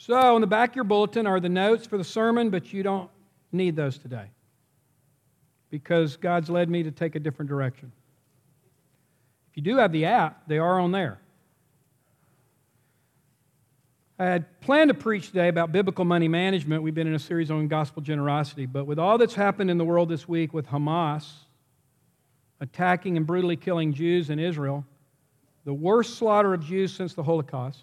So, in the back of your bulletin are the notes for the sermon, but you don't need those today because God's led me to take a different direction. If you do have the app, they are on there. I had planned to preach today about biblical money management. We've been in a series on gospel generosity. But with all that's happened in the world this week with Hamas attacking and brutally killing Jews in Israel, the worst slaughter of Jews since the Holocaust,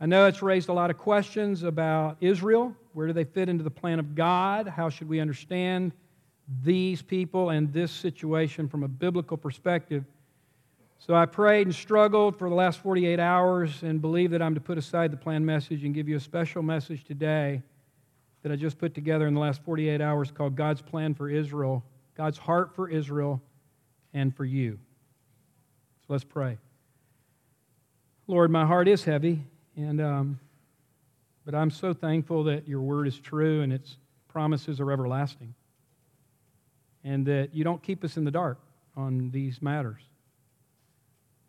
I know it's raised a lot of questions about Israel. Where do they fit into the plan of God? How should we understand these people and this situation from a biblical perspective? So I prayed and struggled for the last 48 hours and believe that I'm to put aside the planned message and give you a special message today that I just put together in the last 48 hours called God's Plan for Israel, God's Heart for Israel, and for you. So let's pray. Lord, my heart is heavy, and um, but I'm so thankful that your word is true and its promises are everlasting, and that you don't keep us in the dark on these matters.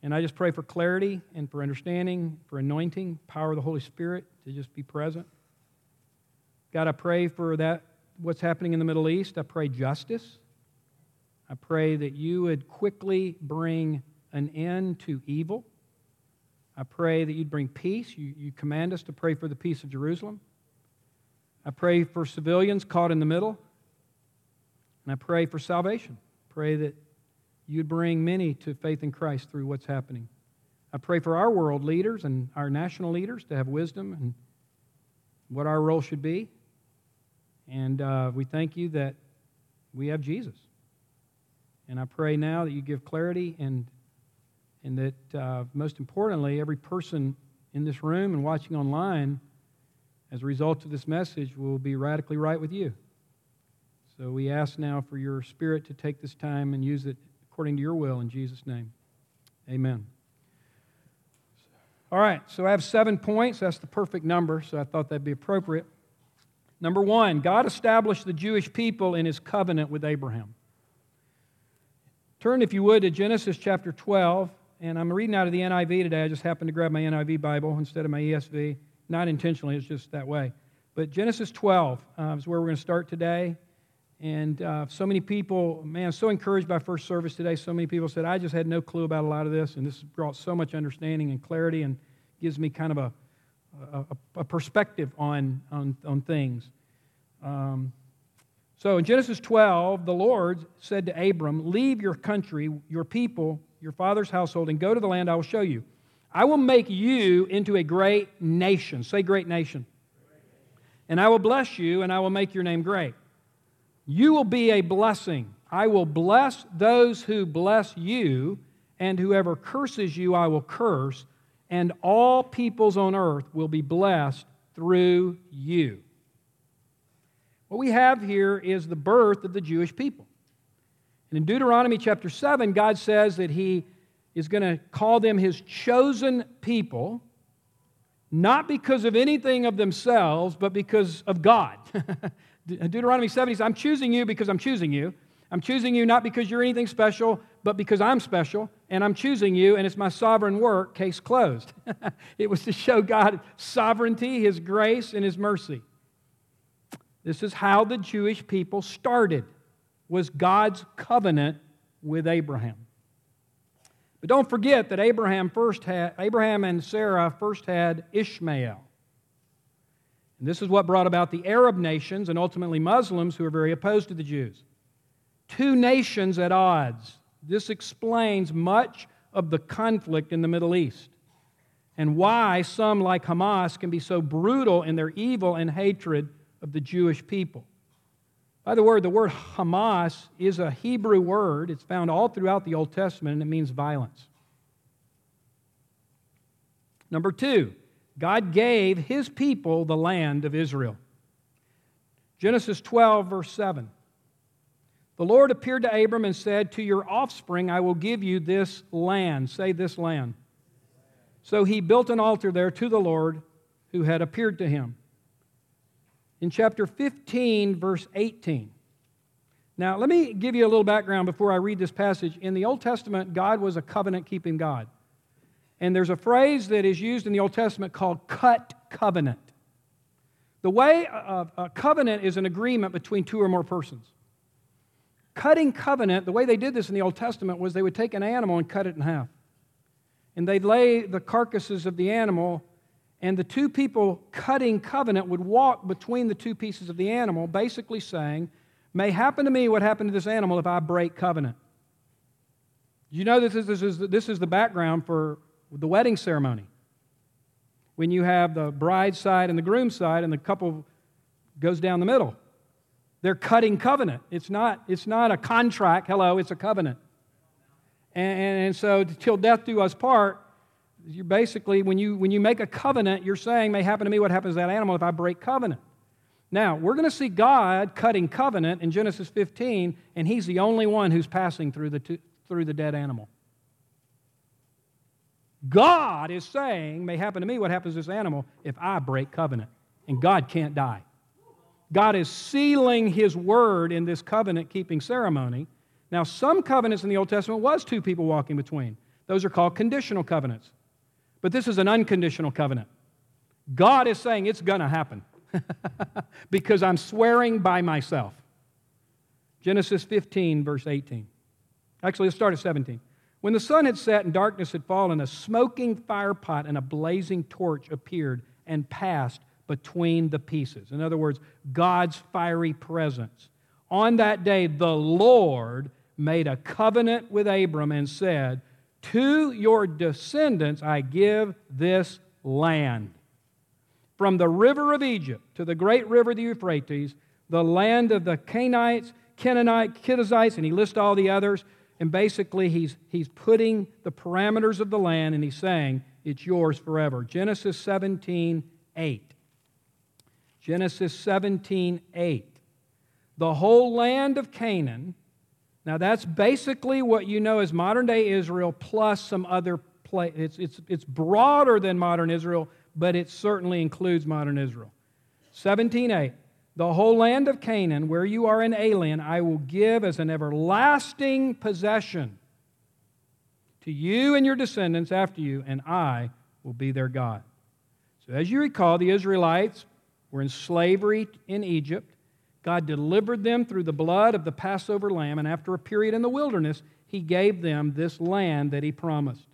And I just pray for clarity and for understanding, for anointing, power of the Holy Spirit to just be present. God, I pray for that, what's happening in the Middle East. I pray justice. I pray that you would quickly bring an end to evil. I pray that you'd bring peace. You, you command us to pray for the peace of Jerusalem. I pray for civilians caught in the middle. And I pray for salvation. Pray that you'd bring many to faith in Christ through what's happening. I pray for our world leaders and our national leaders to have wisdom and what our role should be. And uh, we thank you that we have Jesus. And I pray now that you give clarity and, and that, uh, most importantly, every person in this room and watching online, as a result of this message, will be radically right with you. So we ask now for your spirit to take this time and use it according to your will in Jesus' name. Amen. All right, so I have seven points. That's the perfect number, so I thought that'd be appropriate. Number one, God established the Jewish people in his covenant with Abraham. Turn, if you would, to Genesis chapter 12, and I'm reading out of the NIV today. I just happened to grab my NIV Bible instead of my ESV. Not intentionally, it's just that way. But Genesis 12 uh, is where we're going to start today. And uh, so many people, man, I'm so encouraged by first service today. So many people said, I just had no clue about a lot of this, and this brought so much understanding and clarity and gives me kind of a, a, a perspective on, on, on things. Um, so in Genesis 12, the Lord said to Abram, Leave your country, your people, your father's household, and go to the land I will show you. I will make you into a great nation. Say, great nation. And I will bless you, and I will make your name great you will be a blessing. I will bless those who bless you, and whoever curses you, I will curse, and all peoples on earth will be blessed through you. What we have here is the birth of the Jewish people. And in Deuteronomy chapter 7, God says that He is going to call them His chosen people, not because of anything of themselves, but because of God. Deuteronomy 7 says, I'm choosing you because I'm choosing you. I'm choosing you not because you're anything special, but because I'm special, and I'm choosing you, and it's my sovereign work, case closed. it was to show God's sovereignty, His grace, and His mercy. This is how the Jewish people started, was God's covenant with Abraham. But don't forget that Abraham first had Abraham and Sarah first had Ishmael. And this is what brought about the Arab nations and ultimately Muslims who are very opposed to the Jews. Two nations at odds. This explains much of the conflict in the Middle East and why some, like Hamas, can be so brutal in their evil and hatred of the Jewish people. By the word, the word Hamas is a Hebrew word. It's found all throughout the Old Testament, and it means violence. Number two, God gave his people the land of Israel. Genesis 12, verse 7. The Lord appeared to Abram and said, To your offspring I will give you this land. Say this land. So he built an altar there to the Lord who had appeared to him. In chapter 15, verse 18. Now, let me give you a little background before I read this passage. In the Old Testament, God was a covenant keeping God. And there's a phrase that is used in the Old Testament called cut covenant. The way a, covenant is an agreement between two or more persons. Cutting covenant, the way they did this in the Old Testament was they would take an animal and cut it in half. And they'd lay the carcasses of the animal, and the two people cutting covenant would walk between the two pieces of the animal, basically saying, May happen to me what happened to this animal if I break covenant. You know this is, this is, this is the background for the wedding ceremony. When you have the bride side and the groom side, and the couple goes down the middle. They're cutting covenant. It's not, it's not a contract. Hello, it's a covenant. And, and, and so, till death do us part, you basically, when you, when you make a covenant, you're saying, may happen to me what happens to that animal if I break covenant. Now, we're going to see God cutting covenant in Genesis 15, and He's the only one who's passing through the, through the dead animal. God is saying, may happen to me what happens to this animal if I break covenant. And God can't die. God is sealing His word in this covenant keeping ceremony. Now, some covenants in the Old Testament was two people walking between. Those are called conditional covenants. But this is an unconditional covenant. God is saying it's going to happen because I'm swearing by myself. Genesis 15, verse 18. Actually, let's start at 17. When the sun had set and darkness had fallen, a smoking firepot and a blazing torch appeared and passed between the pieces. In other words, God's fiery presence. On that day, the Lord made a covenant with Abram and said, To your descendants I give this land. From the river of Egypt to the great river, the Euphrates, the land of the Canaanites, Canaanites, Kiddites, and he lists all the others and basically, he's, he's putting the parameters of the land and he's saying, It's yours forever. Genesis 17 8. Genesis 17 8. The whole land of Canaan. Now, that's basically what you know as modern day Israel plus some other place. It's, it's, it's broader than modern Israel, but it certainly includes modern Israel. 17 8 the whole land of Canaan, where you are an alien, I will give as an everlasting possession to you and your descendants after you, and I will be their God. So, as you recall, the Israelites were in slavery in Egypt. God delivered them through the blood of the Passover lamb, and after a period in the wilderness, He gave them this land that He promised.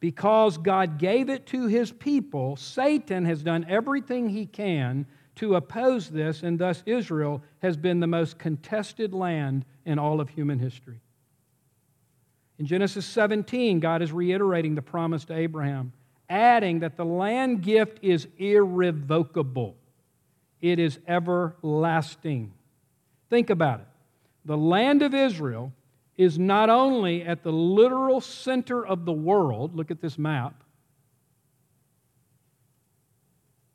Because God gave it to His people, Satan has done everything he can to oppose this, and thus Israel has been the most contested land in all of human history. In Genesis 17, God is reiterating the promise to Abraham, adding that the land gift is irrevocable, it is everlasting. Think about it. The land of Israel is not only at the literal center of the world, look at this map,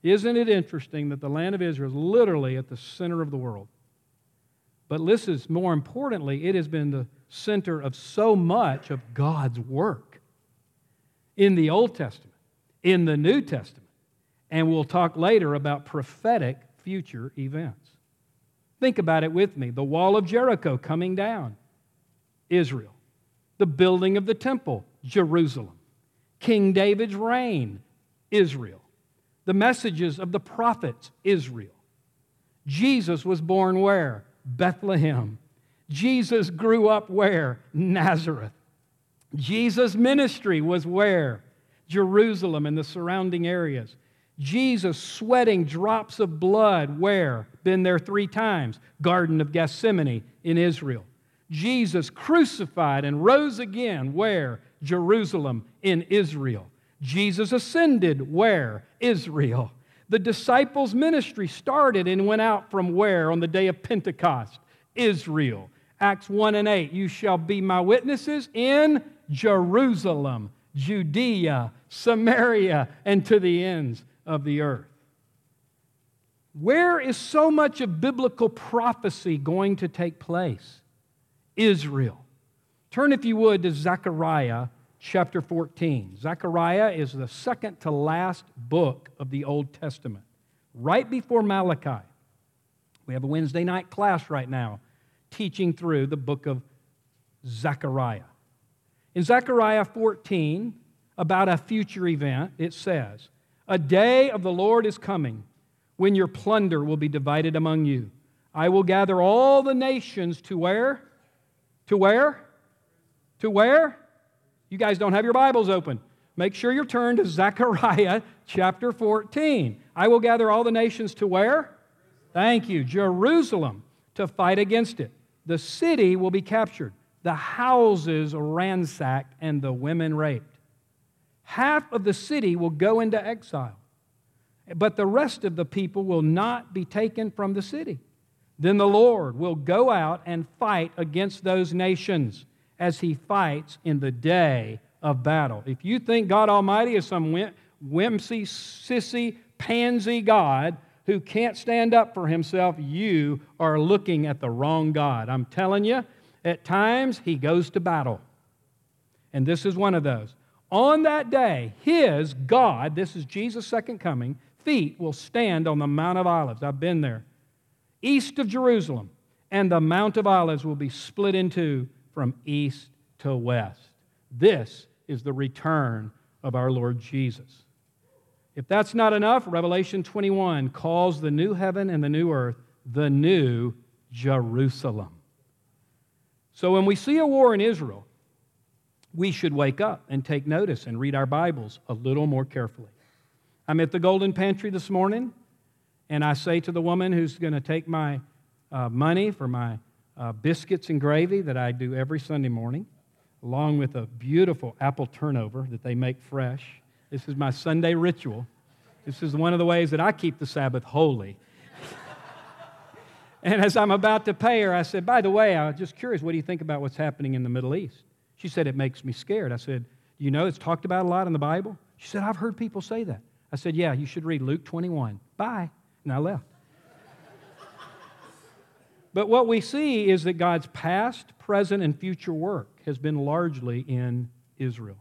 Isn't it interesting that the land of Israel is literally at the center of the world? But listen, more importantly, it has been the center of so much of God's work in the Old Testament, in the New Testament, and we'll talk later about prophetic future events. Think about it with me the wall of Jericho coming down, Israel. The building of the temple, Jerusalem. King David's reign, Israel the messages of the prophets, Israel. Jesus was born where? Bethlehem. Jesus grew up where? Nazareth. Jesus' ministry was where? Jerusalem and the surrounding areas. Jesus sweating drops of blood where? Been there three times. Garden of Gethsemane in Israel. Jesus crucified and rose again where? Jerusalem in Israel. Jesus ascended where? Israel. The disciples' ministry started and went out from where on the day of Pentecost? Israel. Acts 1 and 8. You shall be my witnesses in Jerusalem, Judea, Samaria, and to the ends of the earth. Where is so much of biblical prophecy going to take place? Israel. Turn, if you would, to Zechariah chapter 14. Zechariah is the second to last book of the Old Testament, right before Malachi. We have a Wednesday night class right now teaching through the book of Zechariah. In Zechariah 14, about a future event. It says, A day of the Lord is coming when your plunder will be divided among you. I will gather all the nations to where? To where? To where? You guys don't have your Bibles open. Make sure you're turned to Zechariah chapter 14. I will gather all the nations to where? Thank you. Jerusalem to fight against it. The city will be captured, the houses ransacked, and the women raped. Half of the city will go into exile, but the rest of the people will not be taken from the city. Then the Lord will go out and fight against those nations as he fights in the day of battle. If you think God Almighty is some whimsy, sissy, pansy God who can't stand up for himself, you are looking at the wrong God. I'm telling you, at times he goes to battle. And this is one of those. On that day, his God, this is Jesus' second coming, feet will stand on the Mount of Olives. I've been there. East of Jerusalem. And the Mount of Olives will be split in two from east to west. This is the return of our Lord Jesus. If that's not enough, Revelation 21 calls the new heaven and the new earth the new Jerusalem. So when we see a war in Israel, we should wake up and take notice and read our Bibles a little more carefully. I'm at the Golden Pantry this morning, and I say to the woman who's going to take my uh, money for my uh, biscuits and gravy that I do every Sunday morning, along with a beautiful apple turnover that they make fresh. This is my Sunday ritual. This is one of the ways that I keep the Sabbath holy. and as I'm about to pay her, I said, By the way, I'm just curious, what do you think about what's happening in the Middle East? She said, It makes me scared. I said, You know, it's talked about a lot in the Bible. She said, I've heard people say that. I said, Yeah, you should read Luke 21. Bye. And I left. But what we see is that God's past, present, and future work has been largely in Israel.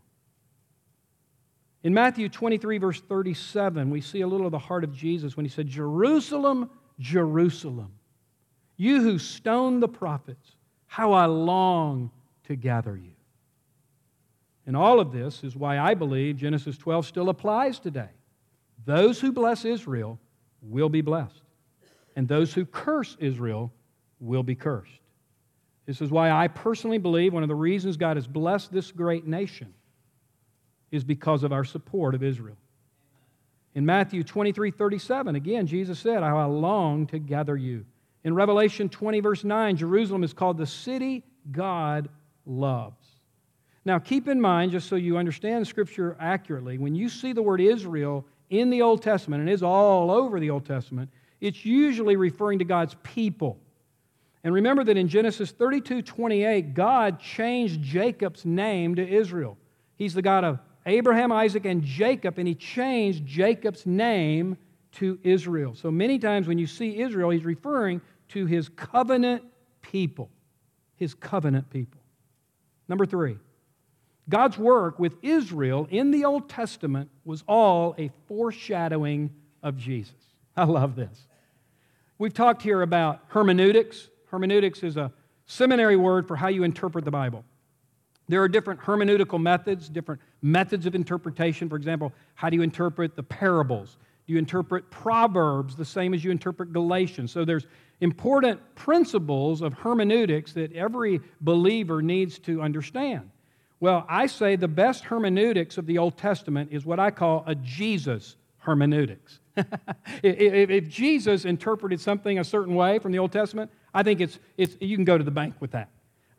In Matthew 23, verse 37, we see a little of the heart of Jesus when he said, Jerusalem, Jerusalem, you who stoned the prophets, how I long to gather you. And all of this is why I believe Genesis 12 still applies today. Those who bless Israel will be blessed, and those who curse Israel will be cursed. This is why I personally believe one of the reasons God has blessed this great nation is because of our support of Israel. In Matthew 23 37, again, Jesus said, How I long to gather you. In Revelation 20, verse 9, Jerusalem is called the city God loves. Now, keep in mind, just so you understand Scripture accurately, when you see the word Israel in the Old Testament, and it is all over the Old Testament, it's usually referring to God's people. And remember that in Genesis 32 28, God changed Jacob's name to Israel. He's the God of Abraham, Isaac, and Jacob, and he changed Jacob's name to Israel. So many times when you see Israel, he's referring to his covenant people. His covenant people. Number three, God's work with Israel in the Old Testament was all a foreshadowing of Jesus. I love this. We've talked here about hermeneutics, Hermeneutics is a seminary word for how you interpret the Bible. There are different hermeneutical methods, different methods of interpretation. For example, how do you interpret the parables? Do you interpret Proverbs the same as you interpret Galatians? So there's important principles of hermeneutics that every believer needs to understand. Well, I say the best hermeneutics of the Old Testament is what I call a Jesus hermeneutics. if Jesus interpreted something a certain way from the Old Testament, I think it's, it's you can go to the bank with that.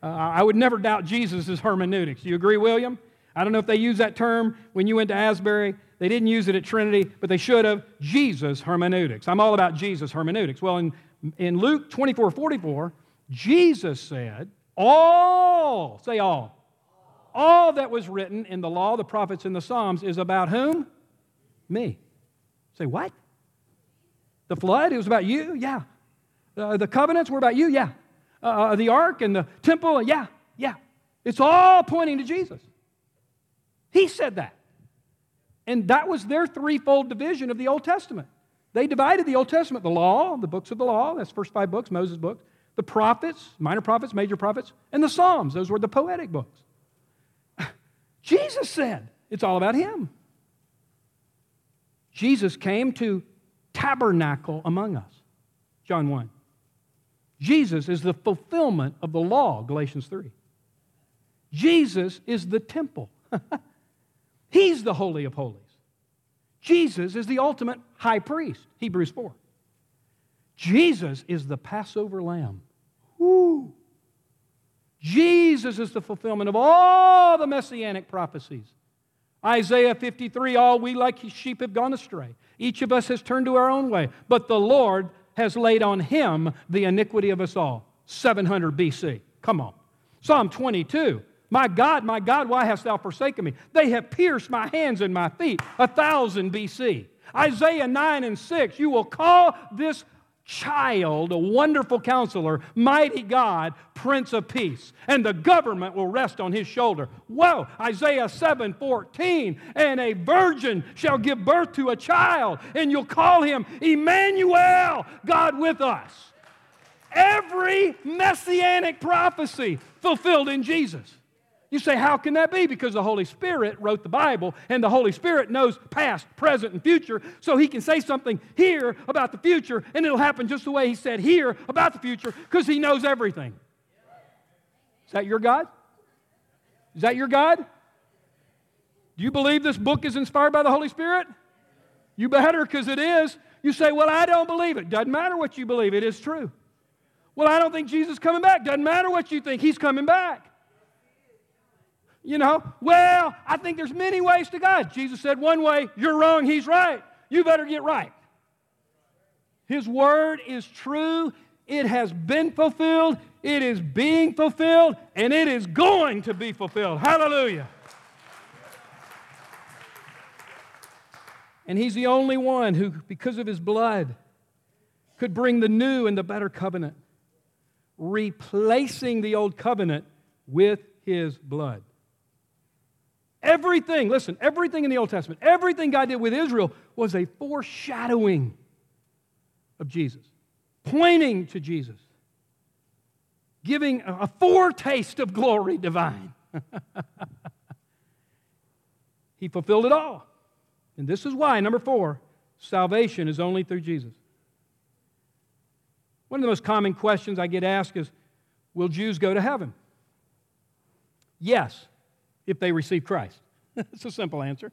Uh, I would never doubt Jesus' hermeneutics. Do you agree, William? I don't know if they use that term when you went to Asbury. They didn't use it at Trinity, but they should have. Jesus hermeneutics. I'm all about Jesus hermeneutics. Well, in, in Luke 24 44, Jesus said, All, say all, all that was written in the law, the prophets, and the Psalms is about whom? Me. Say, what? The flood? It was about you? Yeah. Uh, the covenants were about you? Yeah. Uh, uh, the ark and the temple? Yeah, yeah. It's all pointing to Jesus. He said that. And that was their threefold division of the Old Testament. They divided the Old Testament, the law, the books of the law, that's first five books, Moses' books, the prophets, minor prophets, major prophets, and the Psalms, those were the poetic books. Jesus said, It's all about Him. Jesus came to tabernacle among us. John 1. Jesus is the fulfillment of the law, Galatians 3. Jesus is the temple. He's the Holy of Holies. Jesus is the ultimate high priest, Hebrews 4. Jesus is the Passover lamb. Woo! Jesus is the fulfillment of all the messianic prophecies. Isaiah 53 All we like sheep have gone astray. Each of us has turned to our own way, but the Lord has laid on him the iniquity of us all. 700 BC. Come on. Psalm 22 My God, my God, why hast thou forsaken me? They have pierced my hands and my feet. A thousand BC. Isaiah 9 and 6 You will call this child, a wonderful counselor, mighty God, Prince of Peace, and the government will rest on his shoulder. Whoa, Isaiah 7 14, and a virgin shall give birth to a child, and you'll call him Emmanuel, God with us. Every messianic prophecy fulfilled in Jesus. You say, how can that be? Because the Holy Spirit wrote the Bible, and the Holy Spirit knows past, present, and future, so He can say something here about the future, and it'll happen just the way He said here about the future, because He knows everything. Is that your God? Is that your God? Do you believe this book is inspired by the Holy Spirit? You better, because it is. You say, Well, I don't believe it. Doesn't matter what you believe, it is true. Well, I don't think Jesus coming back. Doesn't matter what you think, He's coming back. You know, well, I think there's many ways to God. Jesus said one way, you're wrong, he's right. You better get right. His word is true. It has been fulfilled. It is being fulfilled, and it is going to be fulfilled. Hallelujah. And he's the only one who, because of his blood, could bring the new and the better covenant, replacing the old covenant with his blood. Everything, listen, everything in the Old Testament, everything God did with Israel was a foreshadowing of Jesus, pointing to Jesus, giving a foretaste of glory divine. he fulfilled it all. And this is why, number four, salvation is only through Jesus. One of the most common questions I get asked is Will Jews go to heaven? Yes if they receive Christ? It's a simple answer.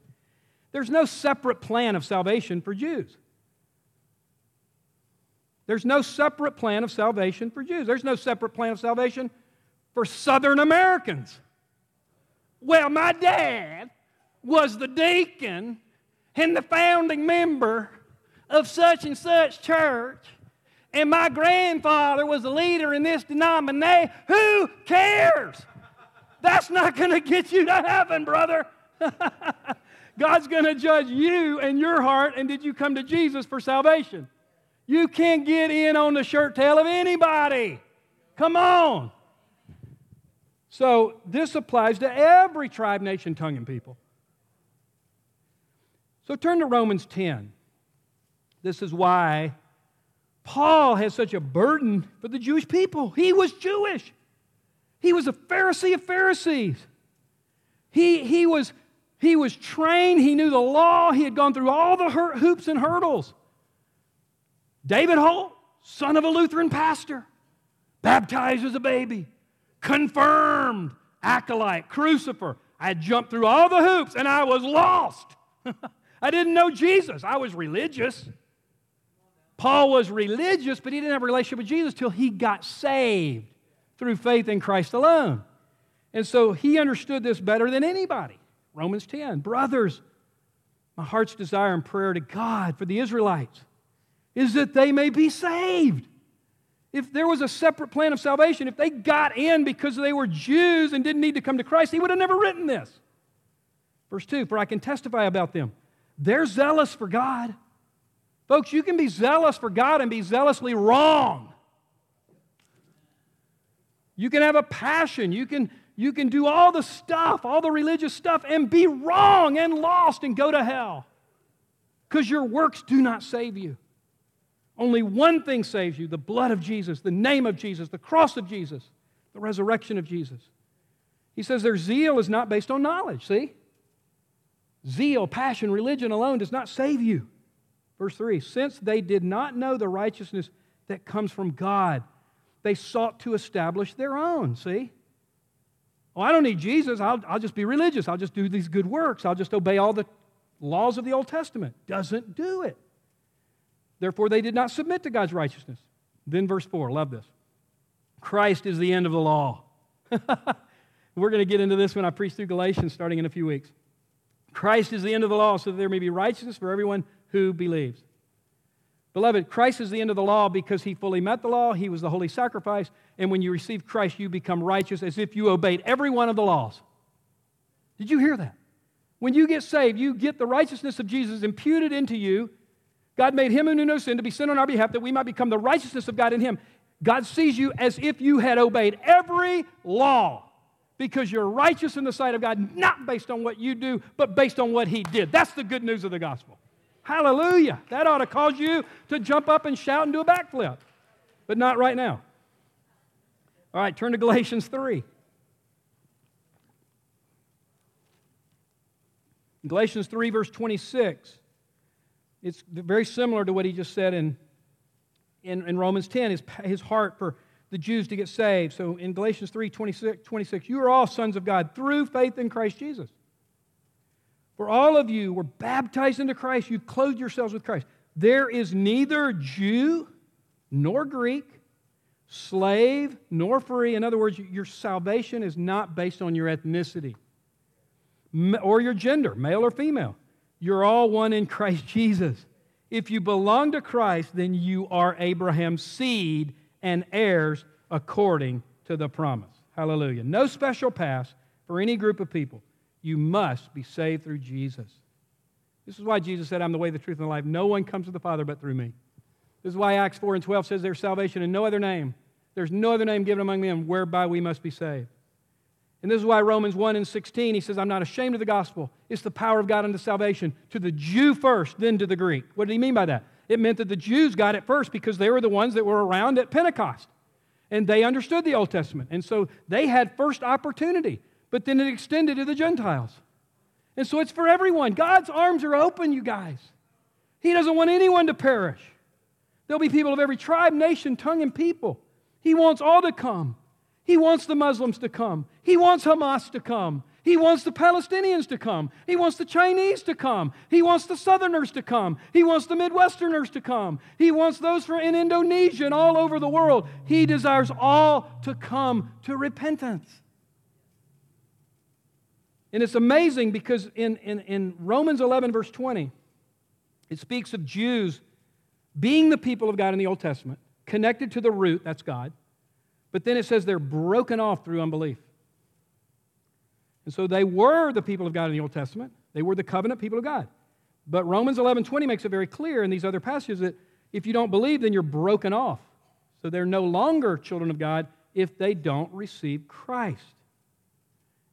There's no separate plan of salvation for Jews. There's no separate plan of salvation for Jews. There's no separate plan of salvation for Southern Americans. Well, my dad was the deacon and the founding member of such and such church, and my grandfather was the leader in this denomination. Who cares? That's not going to get you to heaven, brother. God's going to judge you and your heart, and did you come to Jesus for salvation? You can't get in on the shirt tail of anybody. Come on. So, this applies to every tribe, nation, tongue, and people. So, turn to Romans 10. This is why Paul has such a burden for the Jewish people. He was Jewish. He was a Pharisee of Pharisees. He, he, was, he was trained, he knew the law, he had gone through all the hoops and hurdles. David Holt, son of a Lutheran pastor, baptized as a baby, confirmed acolyte, crucifer. I jumped through all the hoops and I was lost. I didn't know Jesus. I was religious. Paul was religious, but he didn't have a relationship with Jesus till he got saved through faith in Christ alone. And so he understood this better than anybody. Romans 10. Brothers, my heart's desire and prayer to God for the Israelites is that they may be saved. If there was a separate plan of salvation, if they got in because they were Jews and didn't need to come to Christ, he would have never written this. Verse 2 For I can testify about them. They're zealous for God. Folks, you can be zealous for God and be zealously wrong. You can have a passion. You can, you can do all the stuff, all the religious stuff, and be wrong and lost and go to hell because your works do not save you. Only one thing saves you the blood of Jesus, the name of Jesus, the cross of Jesus, the resurrection of Jesus. He says their zeal is not based on knowledge, see? Zeal, passion, religion alone does not save you. Verse 3 Since they did not know the righteousness that comes from God, they sought to establish their own. See? Oh, I don't need Jesus. I'll, I'll just be religious. I'll just do these good works. I'll just obey all the laws of the Old Testament. Doesn't do it. Therefore, they did not submit to God's righteousness. Then, verse 4, love this Christ is the end of the law. We're going to get into this when I preach through Galatians starting in a few weeks. Christ is the end of the law so that there may be righteousness for everyone who believes. Beloved, Christ is the end of the law because he fully met the law. He was the holy sacrifice. And when you receive Christ, you become righteous as if you obeyed every one of the laws. Did you hear that? When you get saved, you get the righteousness of Jesus imputed into you. God made him who knew no sin to be sin on our behalf that we might become the righteousness of God in him. God sees you as if you had obeyed every law because you're righteous in the sight of God, not based on what you do, but based on what he did. That's the good news of the gospel. Hallelujah. That ought to cause you to jump up and shout and do a backflip, but not right now. All right, turn to Galatians 3. Galatians 3, verse 26. It's very similar to what he just said in, in, in Romans 10, his, his heart for the Jews to get saved. So in Galatians 3, 26, 26, you are all sons of God through faith in Christ Jesus. For all of you were baptized into Christ, you've clothed yourselves with Christ. There is neither Jew nor Greek, slave nor free. In other words, your salvation is not based on your ethnicity or your gender, male or female. You're all one in Christ Jesus. If you belong to Christ, then you are Abraham's seed and heirs according to the promise. Hallelujah. No special pass for any group of people. You must be saved through Jesus. This is why Jesus said, I'm the way, the truth, and the life. No one comes to the Father but through me. This is why Acts 4 and 12 says there's salvation in no other name. There's no other name given among men whereby we must be saved. And this is why Romans 1 and 16, he says, I'm not ashamed of the gospel. It's the power of God unto salvation to the Jew first, then to the Greek. What did he mean by that? It meant that the Jews got it first because they were the ones that were around at Pentecost. And they understood the Old Testament. And so they had first opportunity but then it extended to the Gentiles. And so it's for everyone. God's arms are open, you guys. He doesn't want anyone to perish. There'll be people of every tribe, nation, tongue, and people. He wants all to come. He wants the Muslims to come. He wants Hamas to come. He wants the Palestinians to come. He wants the Chinese to come. He wants the Southerners to come. He wants the Midwesterners to come. He wants those from in Indonesia and all over the world. He desires all to come to repentance. And it's amazing because in, in, in Romans 11, verse 20, it speaks of Jews being the people of God in the Old Testament, connected to the root, that's God. But then it says they're broken off through unbelief. And so they were the people of God in the Old Testament. They were the covenant people of God. But Romans 11, 20 makes it very clear in these other passages that if you don't believe, then you're broken off. So they're no longer children of God if they don't receive Christ.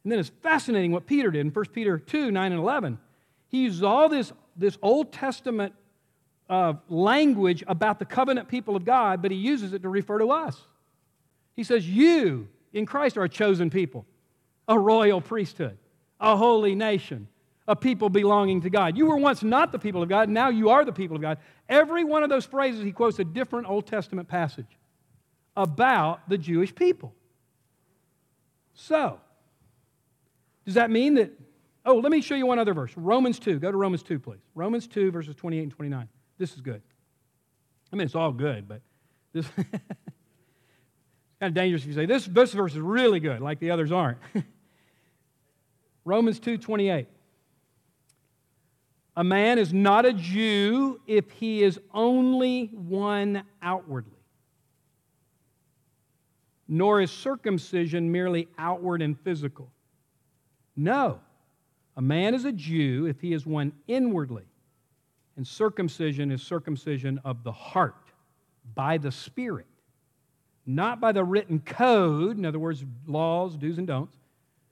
And then it's fascinating what Peter did in 1 Peter 2 9 and 11. He uses all this, this Old Testament uh, language about the covenant people of God, but he uses it to refer to us. He says, You in Christ are a chosen people, a royal priesthood, a holy nation, a people belonging to God. You were once not the people of God, now you are the people of God. Every one of those phrases, he quotes a different Old Testament passage about the Jewish people. So, does that mean that? Oh, let me show you one other verse. Romans 2. Go to Romans 2, please. Romans 2, verses 28 and 29. This is good. I mean, it's all good, but this kind of dangerous if you say this, this verse is really good, like the others aren't. Romans 2, 28. A man is not a Jew if he is only one outwardly, nor is circumcision merely outward and physical no. A man is a Jew if he is one inwardly. And circumcision is circumcision of the heart by the Spirit, not by the written code, in other words, laws, do's, and don'ts.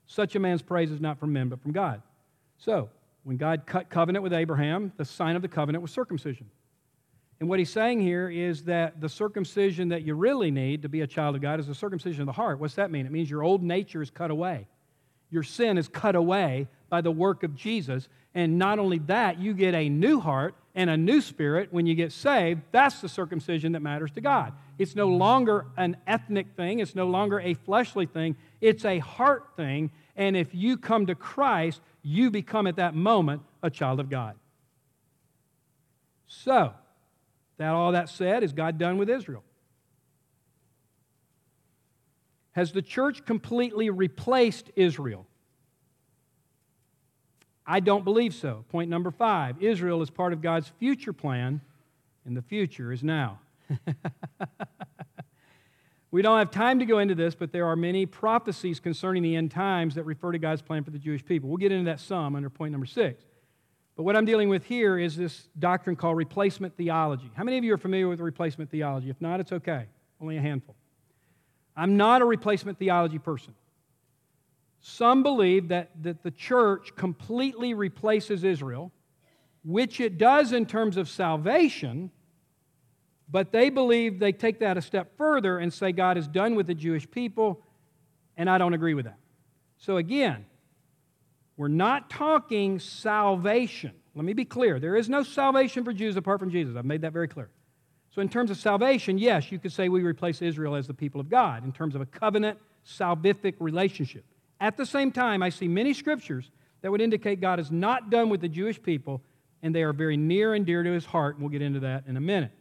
Such a man's praise is not from men, but from God. So, when God cut covenant with Abraham, the sign of the covenant was circumcision. And what he's saying here is that the circumcision that you really need to be a child of God is the circumcision of the heart. What's that mean? It means your old nature is cut away Your sin is cut away by the work of Jesus. And not only that, you get a new heart and a new spirit when you get saved. That's the circumcision that matters to God. It's no longer an ethnic thing, it's no longer a fleshly thing, it's a heart thing. And if you come to Christ, you become at that moment a child of God. So, that all that said, is God done with Israel? Has the church completely replaced Israel? I don't believe so. Point number five Israel is part of God's future plan, and the future is now. we don't have time to go into this, but there are many prophecies concerning the end times that refer to God's plan for the Jewish people. We'll get into that some under point number six. But what I'm dealing with here is this doctrine called replacement theology. How many of you are familiar with replacement theology? If not, it's okay. Only a handful. I'm not a replacement theology person. Some believe that, that the church completely replaces Israel, which it does in terms of salvation, but they believe they take that a step further and say God is done with the Jewish people, and I don't agree with that. So again, we're not talking salvation. Let me be clear. There is no salvation for Jews apart from Jesus. I've made that very clear. So, in terms of salvation, yes, you could say we replace Israel as the people of God in terms of a covenant, salvific relationship. At the same time, I see many scriptures that would indicate God is not done with the Jewish people, and they are very near and dear to his heart, and we'll get into that in a minute.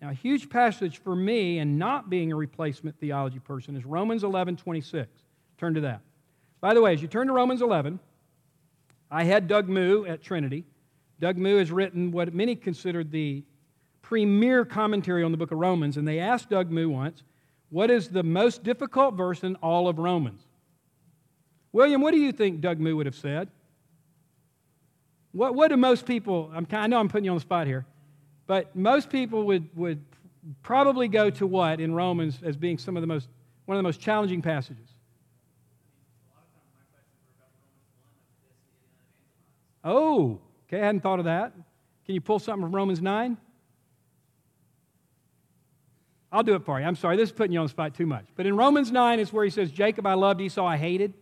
Now, a huge passage for me, and not being a replacement theology person, is Romans 11 26. Turn to that. By the way, as you turn to Romans 11, I had Doug Moo at Trinity. Doug Moo has written what many considered the premier commentary on the book of Romans, and they asked Doug Moo once, What is the most difficult verse in all of Romans? William, what do you think Doug Moo would have said? What, what do most people, I'm, I know I'm putting you on the spot here, but most people would, would probably go to what in Romans as being some of the most, one of the most challenging passages? Oh, okay, I hadn't thought of that. Can you pull something from Romans 9? I'll do it for you. I'm sorry, this is putting you on the spot too much. But in Romans 9 is where he says, Jacob I loved, Esau I hated.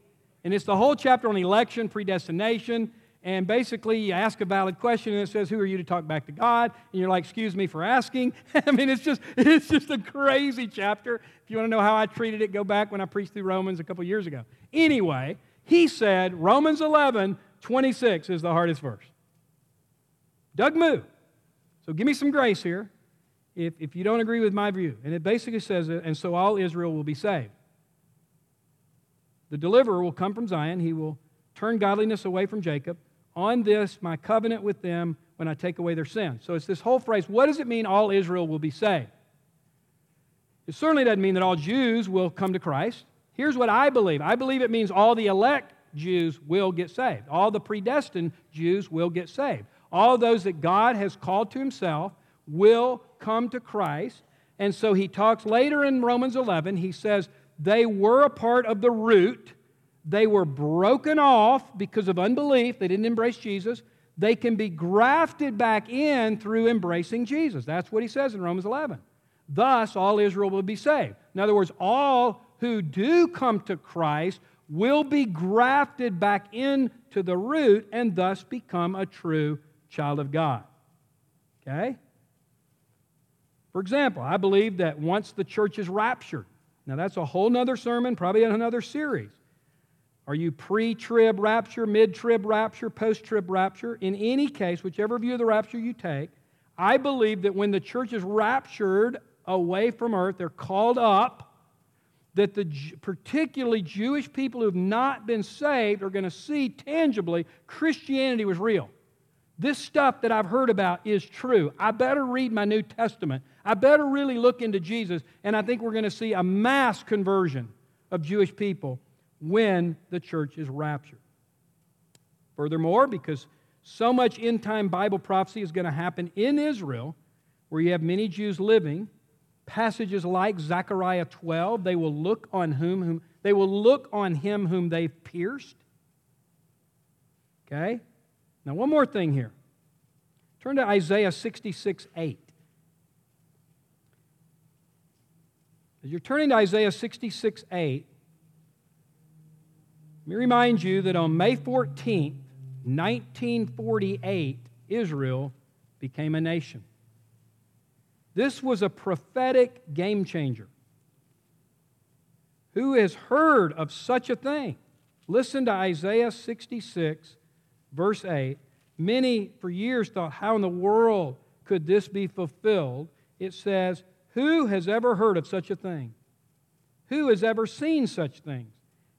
And it's the whole chapter on election, predestination. And basically, you ask a valid question, and it says, Who are you to talk back to God? And you're like, Excuse me for asking. I mean, it's just, it's just a crazy chapter. If you want to know how I treated it, go back when I preached through Romans a couple years ago. Anyway, he said, Romans 11, 26 is the hardest verse. Doug Moo. So give me some grace here if, if you don't agree with my view. And it basically says, and so all Israel will be saved. The deliverer will come from Zion. He will turn godliness away from Jacob. On this, my covenant with them when I take away their sin. So it's this whole phrase what does it mean all Israel will be saved? It certainly doesn't mean that all Jews will come to Christ. Here's what I believe I believe it means all the elect Jews will get saved. All the predestined Jews will get saved. All those that God has called to himself will come to Christ. And so he talks later in Romans 11, he says, they were a part of the root. They were broken off because of unbelief. They didn't embrace Jesus. They can be grafted back in through embracing Jesus. That's what he says in Romans 11. Thus, all Israel will be saved. In other words, all who do come to Christ will be grafted back into the root and thus become a true child of God. Okay? For example, I believe that once the church is raptured, now that's a whole nother sermon, probably another series. Are you pre trib rapture, mid trib rapture, post trib rapture? In any case, whichever view of the rapture you take, I believe that when the church is raptured away from earth, they're called up that the particularly Jewish people who have not been saved are going to see tangibly Christianity was real. This stuff that I've heard about is true. I better read my New Testament. I better really look into Jesus. And I think we're going to see a mass conversion of Jewish people when the church is raptured. Furthermore, because so much end time Bible prophecy is going to happen in Israel, where you have many Jews living, passages like Zechariah 12, they will look on whom, whom they will look on him whom they've pierced. Okay? Now, one more thing here. Turn to Isaiah 66 8. As you're turning to Isaiah 66 8, Let me remind you that on May 14th, 1948, Israel became a nation. This was a prophetic game changer. Who has heard of such a thing? Listen to Isaiah 66, verse 8. Many for years thought, How in the world could this be fulfilled? It says, Who has ever heard of such a thing? Who has ever seen such things?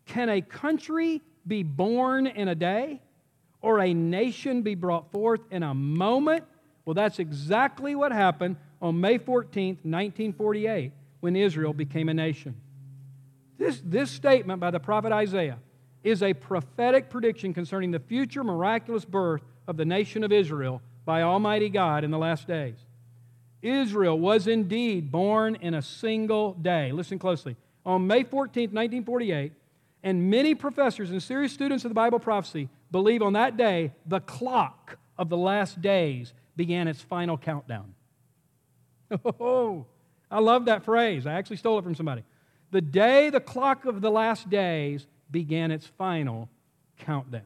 Can a country be born in a day? Or a nation be brought forth in a moment? Well, that's exactly what happened on May 14th, 1948, when Israel became a nation. This, this statement by the prophet Isaiah is a prophetic prediction concerning the future miraculous birth of the nation of Israel by Almighty God in the last days. Israel was indeed born in a single day. Listen closely. On May 14th, 1948, and many professors and serious students of the Bible prophecy believe on that day the clock of the last days began its final countdown. Oh, I love that phrase. I actually stole it from somebody. The day the clock of the last days began its final countdown.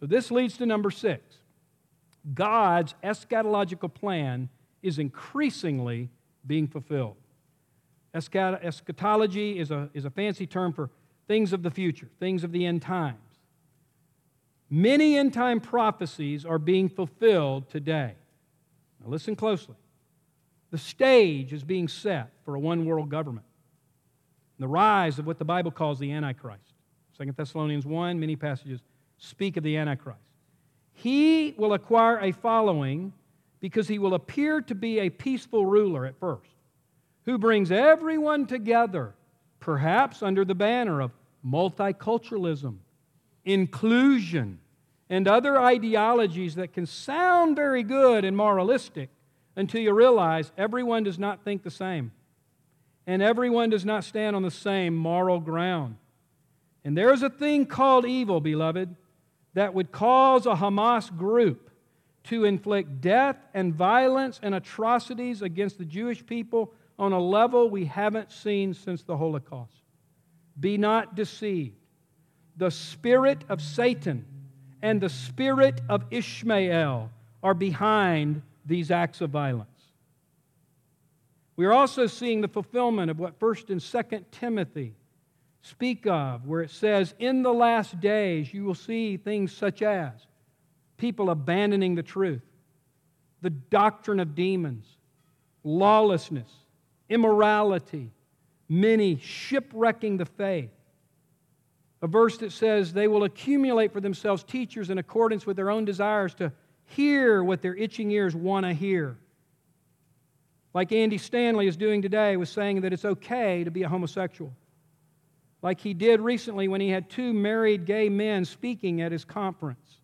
So this leads to number six. God's eschatological plan is increasingly being fulfilled. Eschatology is a, is a fancy term for things of the future, things of the end times. Many end time prophecies are being fulfilled today. Now, listen closely. The stage is being set for a one world government. The rise of what the Bible calls the Antichrist. 2 Thessalonians 1, many passages speak of the Antichrist. He will acquire a following because he will appear to be a peaceful ruler at first, who brings everyone together, perhaps under the banner of multiculturalism, inclusion, and other ideologies that can sound very good and moralistic until you realize everyone does not think the same. And everyone does not stand on the same moral ground. And there is a thing called evil, beloved, that would cause a Hamas group to inflict death and violence and atrocities against the Jewish people on a level we haven't seen since the Holocaust. Be not deceived. The spirit of Satan and the spirit of Ishmael are behind these acts of violence. We are also seeing the fulfillment of what 1st and 2nd Timothy speak of, where it says, In the last days you will see things such as people abandoning the truth, the doctrine of demons, lawlessness, immorality, many shipwrecking the faith. A verse that says they will accumulate for themselves teachers in accordance with their own desires to hear what their itching ears want to hear. Like Andy Stanley is doing today, with saying that it's okay to be a homosexual. Like he did recently when he had two married gay men speaking at his conference.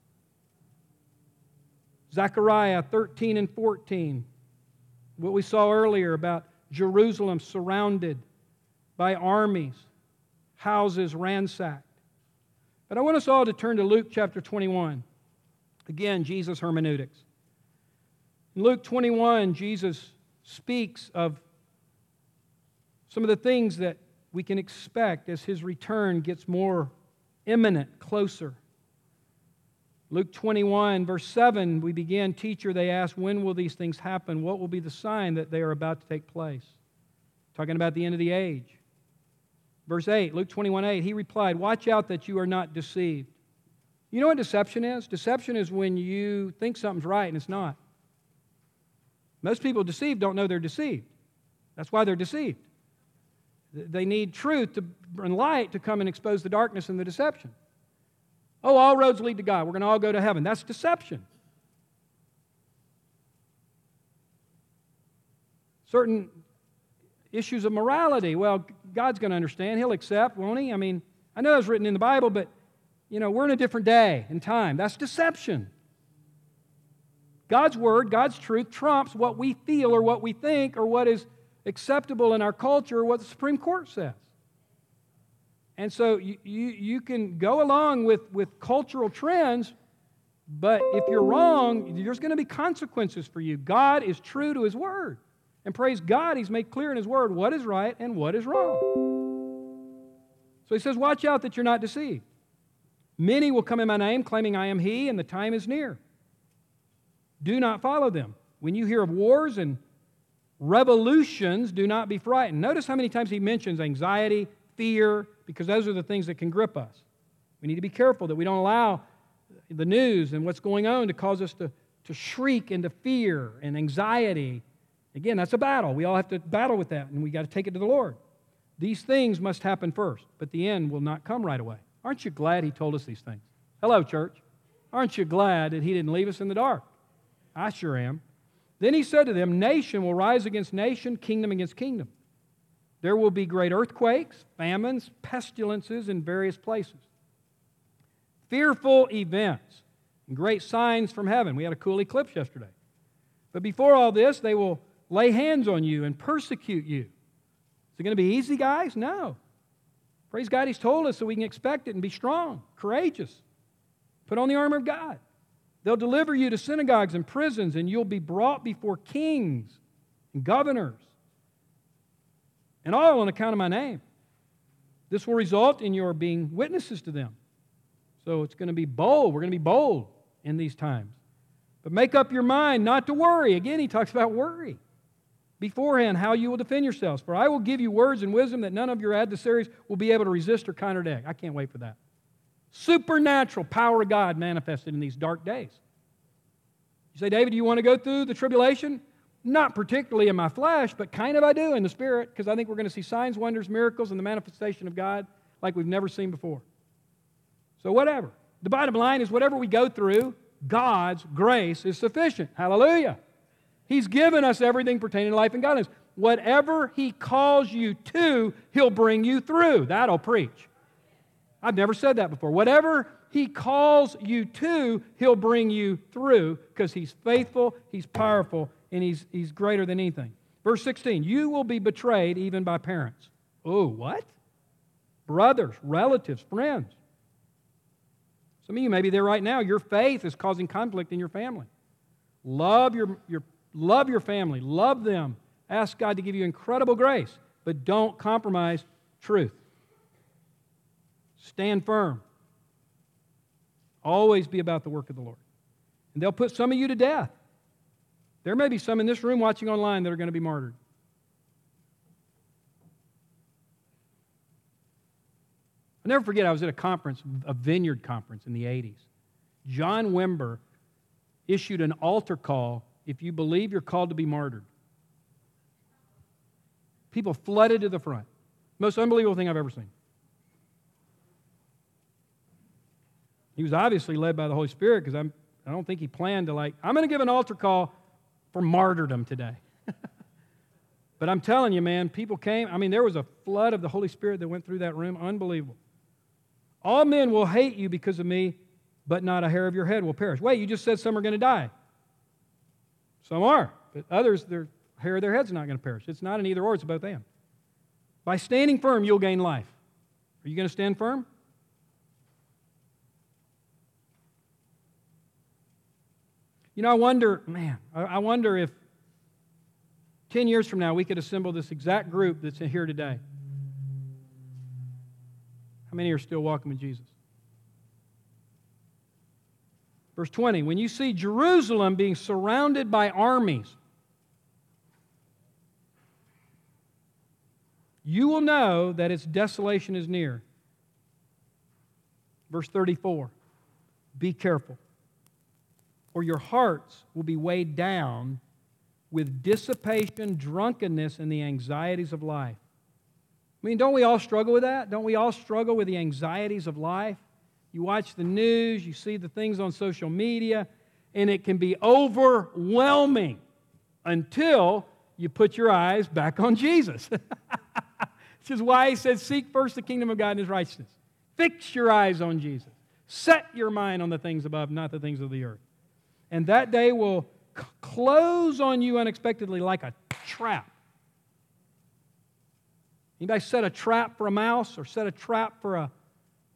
Zechariah 13 and 14, what we saw earlier about Jerusalem surrounded by armies, houses ransacked. But I want us all to turn to Luke chapter 21. Again, Jesus' hermeneutics. In Luke 21, Jesus speaks of some of the things that we can expect as his return gets more imminent, closer. Luke 21, verse 7, we begin, Teacher, they ask, when will these things happen? What will be the sign that they are about to take place? Talking about the end of the age. Verse 8, Luke 21, 8, he replied, Watch out that you are not deceived. You know what deception is? Deception is when you think something's right and it's not. Most people deceived don't know they're deceived. That's why they're deceived. They need truth to, and light to come and expose the darkness and the deception. Oh, all roads lead to God. We're going to all go to heaven. That's deception. Certain issues of morality, well, God's going to understand. He'll accept, won't He? I mean, I know it's written in the Bible, but you know, we're in a different day and time. That's deception. God's word, God's truth trumps what we feel or what we think or what is acceptable in our culture what the Supreme Court says. And so you, you, you can go along with, with cultural trends, but if you're wrong, there's going to be consequences for you. God is true to His word. And praise God, He's made clear in His word what is right and what is wrong. So He says, Watch out that you're not deceived. Many will come in my name, claiming I am he, and the time is near. Do not follow them. When you hear of wars and revolutions, do not be frightened. Notice how many times he mentions anxiety, fear, because those are the things that can grip us. We need to be careful that we don't allow the news and what's going on to cause us to, to shriek into fear and anxiety. Again, that's a battle. We all have to battle with that, and we got to take it to the Lord. These things must happen first, but the end will not come right away. Aren't you glad he told us these things? Hello, church. Aren't you glad that he didn't leave us in the dark? I sure am. Then he said to them, Nation will rise against nation, kingdom against kingdom. There will be great earthquakes, famines, pestilences in various places. Fearful events and great signs from heaven. We had a cool eclipse yesterday. But before all this, they will lay hands on you and persecute you. Is it going to be easy, guys? No. Praise God, He's told us so we can expect it and be strong, courageous. Put on the armor of God. They'll deliver you to synagogues and prisons, and you'll be brought before kings and governors, and all on account of my name. This will result in your being witnesses to them. So it's going to be bold. We're going to be bold in these times. But make up your mind not to worry. Again, he talks about worry beforehand how you will defend yourselves. For I will give you words and wisdom that none of your adversaries will be able to resist or contradict. I can't wait for that. Supernatural power of God manifested in these dark days. You say, David, do you want to go through the tribulation? Not particularly in my flesh, but kind of I do in the spirit, because I think we're going to see signs, wonders, miracles, and the manifestation of God like we've never seen before. So, whatever. The bottom line is, whatever we go through, God's grace is sufficient. Hallelujah. He's given us everything pertaining to life and godliness. Whatever He calls you to, He'll bring you through. That'll preach. I've never said that before. Whatever He calls you to, He'll bring you through because He's faithful, He's powerful, and he's, he's greater than anything. Verse 16 You will be betrayed even by parents. Oh, what? Brothers, relatives, friends. Some of you may be there right now. Your faith is causing conflict in your family. Love your, your, love your family, love them. Ask God to give you incredible grace, but don't compromise truth. Stand firm. Always be about the work of the Lord. And they'll put some of you to death. There may be some in this room watching online that are going to be martyred. I'll never forget, I was at a conference, a vineyard conference in the 80s. John Wimber issued an altar call if you believe you're called to be martyred. People flooded to the front. Most unbelievable thing I've ever seen. He was obviously led by the Holy Spirit because I don't think he planned to, like, I'm going to give an altar call for martyrdom today. but I'm telling you, man, people came. I mean, there was a flood of the Holy Spirit that went through that room. Unbelievable. All men will hate you because of me, but not a hair of your head will perish. Wait, you just said some are going to die. Some are, but others, their hair of their head's not going to perish. It's not an either or, it's both them. By standing firm, you'll gain life. Are you going to stand firm? You know, I wonder, man, I wonder if 10 years from now we could assemble this exact group that's here today. How many are still walking with Jesus? Verse 20 When you see Jerusalem being surrounded by armies, you will know that its desolation is near. Verse 34 Be careful or your hearts will be weighed down with dissipation, drunkenness, and the anxieties of life. I mean, don't we all struggle with that? Don't we all struggle with the anxieties of life? You watch the news, you see the things on social media, and it can be overwhelming until you put your eyes back on Jesus. this is why he says, Seek first the kingdom of God and his righteousness. Fix your eyes on Jesus. Set your mind on the things above, not the things of the earth and that day will c- close on you unexpectedly like a trap. Anybody set a trap for a mouse or set a trap for a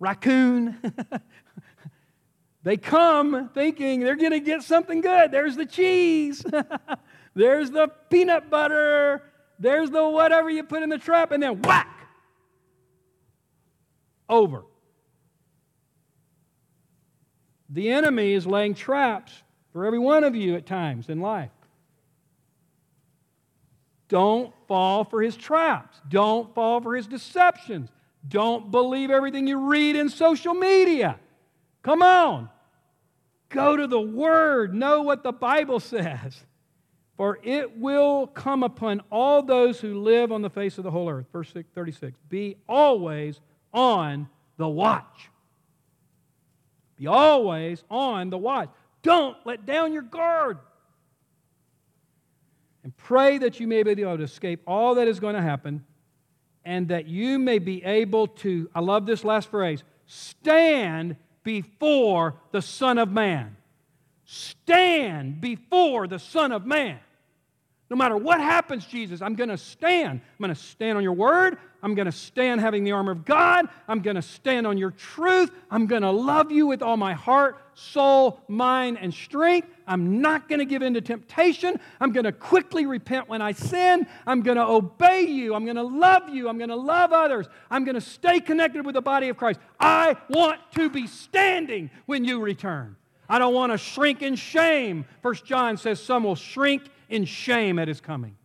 raccoon? they come thinking they're going to get something good. There's the cheese. There's the peanut butter. There's the whatever you put in the trap, and then whack! Over. The enemy is laying traps for every one of you at times in life. Don't fall for his traps. Don't fall for his deceptions. Don't believe everything you read in social media. Come on. Go to the Word. Know what the Bible says. For it will come upon all those who live on the face of the whole earth. Verse 36. Be always on the watch. Be always on the watch. Don't let down your guard. And pray that you may be able to escape all that is going to happen and that you may be able to, I love this last phrase, stand before the Son of Man. Stand before the Son of Man. No matter what happens, Jesus, I'm going to stand. I'm going to stand on your word. I'm going to stand having the armor of God. I'm going to stand on your truth. I'm going to love you with all my heart, soul, mind, and strength. I'm not going to give in to temptation. I'm going to quickly repent when I sin. I'm going to obey you. I'm going to love you. I'm going to love others. I'm going to stay connected with the body of Christ. I want to be standing when you return. I don't want to shrink in shame. First John says some will shrink in shame at his coming.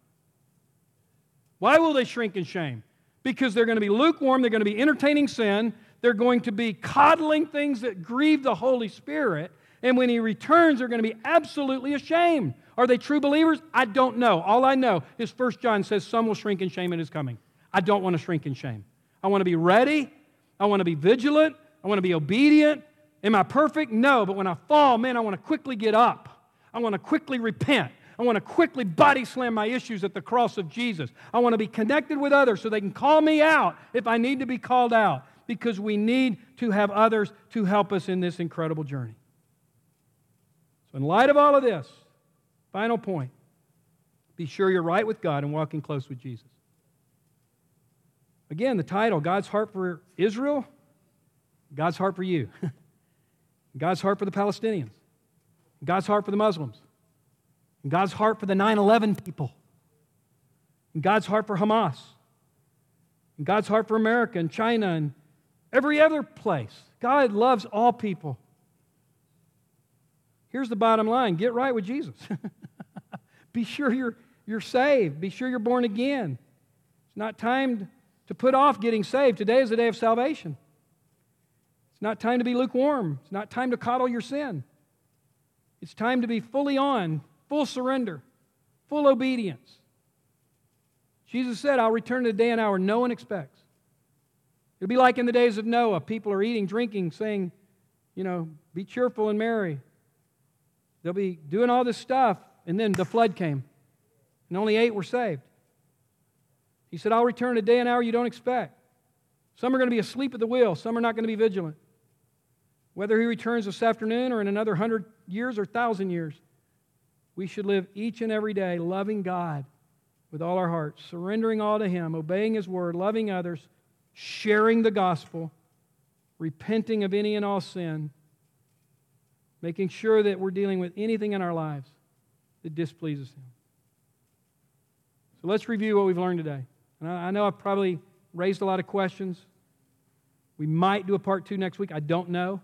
Why will they shrink in shame? Because they're going to be lukewarm, they're going to be entertaining sin, they're going to be coddling things that grieve the Holy Spirit, and when he returns, they're going to be absolutely ashamed. Are they true believers? I don't know. All I know is First John says some will shrink in shame at his coming. I don't want to shrink in shame. I want to be ready. I want to be vigilant. I want to be obedient. Am I perfect? No, but when I fall, man, I want to quickly get up. I want to quickly repent. I want to quickly body slam my issues at the cross of Jesus. I want to be connected with others so they can call me out if I need to be called out because we need to have others to help us in this incredible journey. So, in light of all of this, final point be sure you're right with God and walking close with Jesus. Again, the title God's heart for Israel, God's heart for you, God's heart for the Palestinians, God's heart for the Muslims. And God's heart for the 9 11 people. And God's heart for Hamas. And God's heart for America and China and every other place. God loves all people. Here's the bottom line get right with Jesus. Be sure you're, you're saved. Be sure you're born again. It's not time to put off getting saved. Today is the day of salvation. It's not time to be lukewarm. It's not time to coddle your sin. It's time to be fully on full surrender, full obedience. Jesus said, I'll return to the day and hour no one expects. It'll be like in the days of Noah. People are eating, drinking, saying, you know, be cheerful and merry. They'll be doing all this stuff, and then the flood came, and only eight were saved. He said, I'll return in a day and hour you don't expect. Some are going to be asleep at the wheel, some are not going to be vigilant. Whether he returns this afternoon or in another hundred years or thousand years, we should live each and every day loving God with all our hearts, surrendering all to Him, obeying His word, loving others, sharing the gospel, repenting of any and all sin, making sure that we're dealing with anything in our lives that displeases Him. So let's review what we've learned today. And I know I've probably raised a lot of questions. We might do a part two next week. I don't know.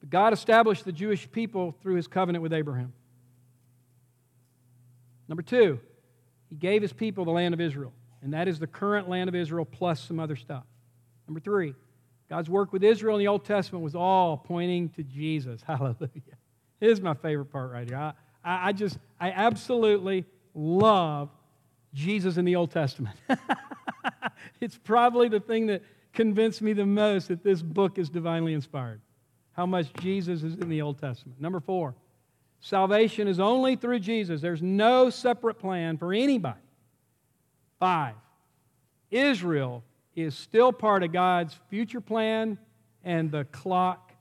But God established the Jewish people through his covenant with Abraham. Number two, he gave his people the land of Israel, and that is the current land of Israel plus some other stuff. Number three, God's work with Israel in the Old Testament was all pointing to Jesus. Hallelujah. Is my favorite part right here. I, I just, I absolutely love Jesus in the Old Testament. it's probably the thing that convinced me the most that this book is divinely inspired. How much Jesus is in the Old Testament. Number four, Salvation is only through Jesus. There's no separate plan for anybody. Five, Israel is still part of God's future plan, and the clock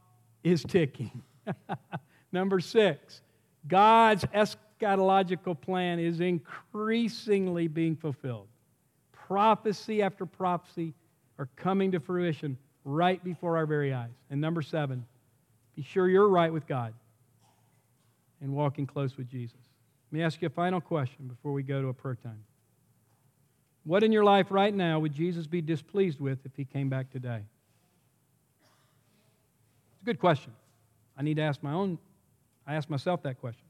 is ticking. Number six, God's eschatological plan is increasingly being fulfilled. Prophecy after prophecy are coming to fruition right before our very eyes. And number seven, be sure you're right with God and walking close with Jesus. Let me ask you a final question before we go to a prayer time. What in your life right now would Jesus be displeased with if he came back today? It's a good question. I need to ask my own, I ask myself that question.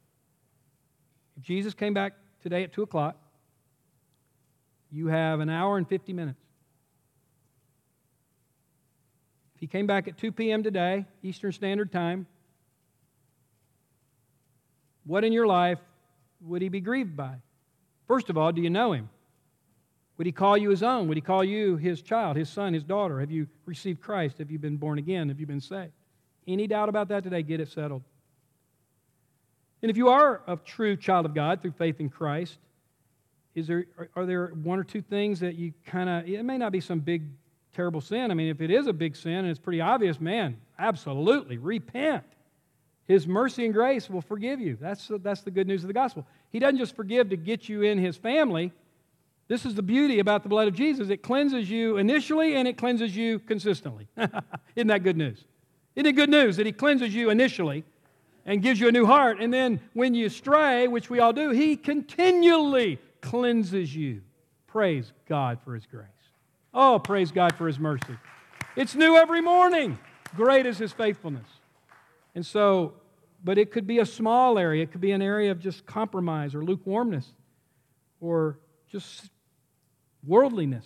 If Jesus came back today at 2 o'clock, you have an hour and 50 minutes. If he came back at 2 p.m. today, Eastern Standard Time, what in your life would he be grieved by? First of all, do you know him? Would he call you his own? Would he call you his child, his son, his daughter? Have you received Christ? Have you been born again? Have you been saved? Any doubt about that today? Get it settled. And if you are a true child of God through faith in Christ, is there, are, there one or two things that you kind of, it may not be some big, terrible sin. I mean, if it is a big sin and it's pretty obvious, man, absolutely, repent. His mercy and grace will forgive you. That's, that's the good news of the gospel. He doesn't just forgive to get you in his family. This is the beauty about the blood of Jesus. It cleanses you initially and it cleanses you consistently. Isn't that good news? Isn't it good news that he cleanses you initially and gives you a new heart? And then when you stray, which we all do, he continually cleanses you. Praise God for his grace. Oh, praise God for his mercy. It's new every morning. Great is his faithfulness. And so, but it could be a small area. It could be an area of just compromise or lukewarmness or just worldliness.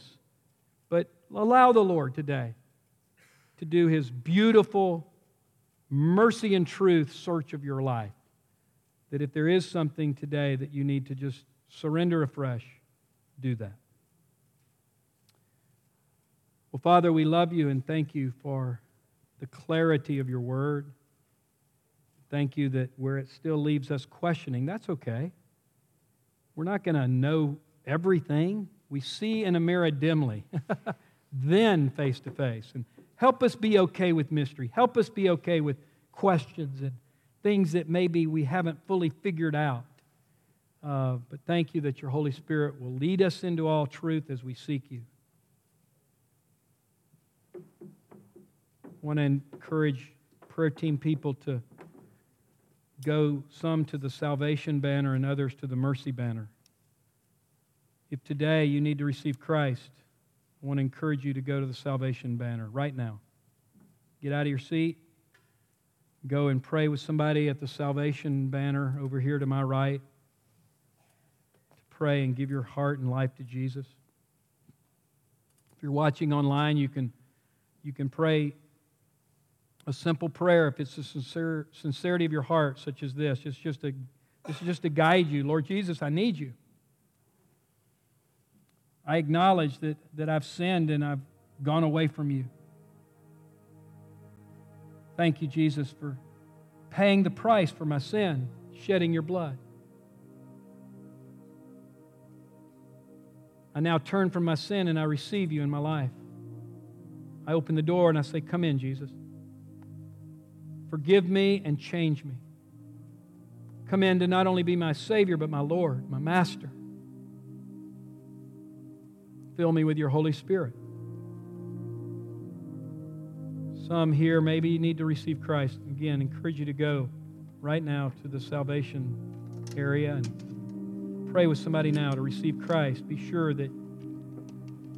But allow the Lord today to do his beautiful mercy and truth search of your life. That if there is something today that you need to just surrender afresh, do that. Well, Father, we love you and thank you for the clarity of your word. Thank you that where it still leaves us questioning, that's okay. We're not going to know everything. We see in a mirror dimly, then face to face. And help us be okay with mystery. Help us be okay with questions and things that maybe we haven't fully figured out. Uh, but thank you that your Holy Spirit will lead us into all truth as we seek you. I want to encourage prayer team people to go some to the salvation banner and others to the mercy banner. If today you need to receive Christ, I want to encourage you to go to the salvation banner right now. Get out of your seat. Go and pray with somebody at the salvation banner over here to my right to pray and give your heart and life to Jesus. If you're watching online, you can, you can pray a simple prayer if it's the sincere, sincerity of your heart, such as this. It's just a, this is just to guide you. Lord Jesus, I need you. I acknowledge that, that I've sinned and I've gone away from you. Thank you, Jesus, for paying the price for my sin, shedding your blood. I now turn from my sin and I receive you in my life. I open the door and I say, Come in, Jesus. Forgive me and change me. Come in to not only be my Savior, but my Lord, my Master. Fill me with your Holy Spirit. Some here, maybe you need to receive Christ. Again, encourage you to go right now to the salvation area and pray with somebody now to receive Christ, be sure that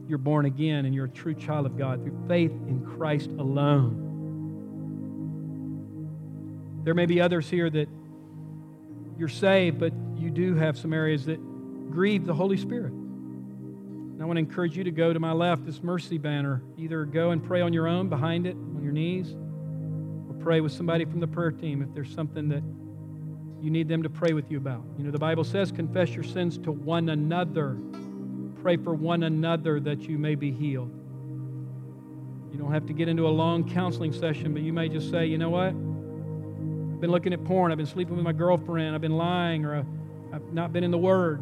you're born again and you're a true child of God through faith in Christ alone. There may be others here that you're saved, but you do have some areas that grieve the Holy Spirit. And I want to encourage you to go to my left, this mercy banner. Either go and pray on your own behind it, on your knees, or pray with somebody from the prayer team if there's something that you need them to pray with you about. You know, the Bible says, confess your sins to one another. Pray for one another that you may be healed. You don't have to get into a long counseling session, but you may just say, you know what? I've been looking at porn. I've been sleeping with my girlfriend. I've been lying, or uh, I've not been in the Word.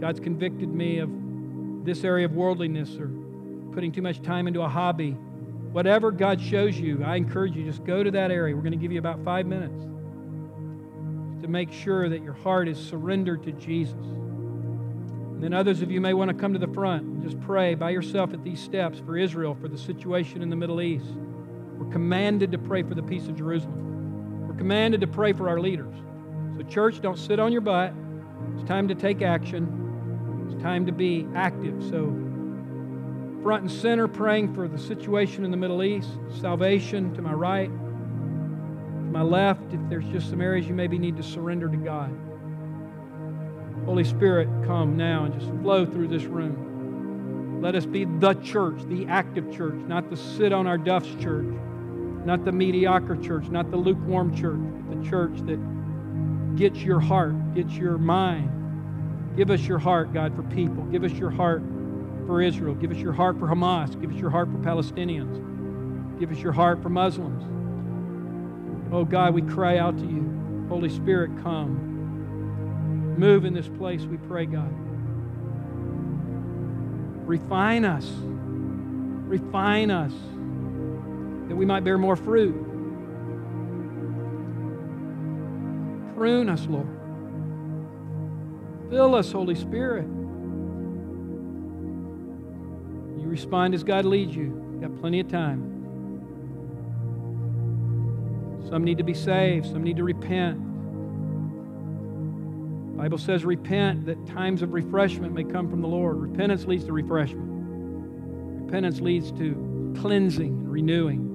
God's convicted me of this area of worldliness or putting too much time into a hobby. Whatever God shows you, I encourage you, just go to that area. We're going to give you about five minutes to make sure that your heart is surrendered to Jesus. And then others of you may want to come to the front and just pray by yourself at these steps for Israel, for the situation in the Middle East. We're commanded to pray for the peace of Jerusalem. Commanded to pray for our leaders. So, church, don't sit on your butt. It's time to take action. It's time to be active. So, front and center, praying for the situation in the Middle East, salvation to my right to my left, if there's just some areas you maybe need to surrender to God. Holy Spirit, come now and just flow through this room. Let us be the church, the active church, not the sit on our duffs church, not the mediocre church, not the lukewarm church, but the church that gets your heart, gets your mind. Give us your heart, God, for people. Give us your heart for Israel. Give us your heart for Hamas. Give us your heart for Palestinians. Give us your heart for Muslims. Oh God, we cry out to you. Holy Spirit, come. Move in this place, we pray, God. Refine us. Refine us we might bear more fruit. Prune us, Lord. Fill us, Holy Spirit. You respond as God leads you. You've got plenty of time. Some need to be saved, some need to repent. Bible says repent that times of refreshment may come from the Lord. Repentance leads to refreshment. Repentance leads to cleansing and renewing.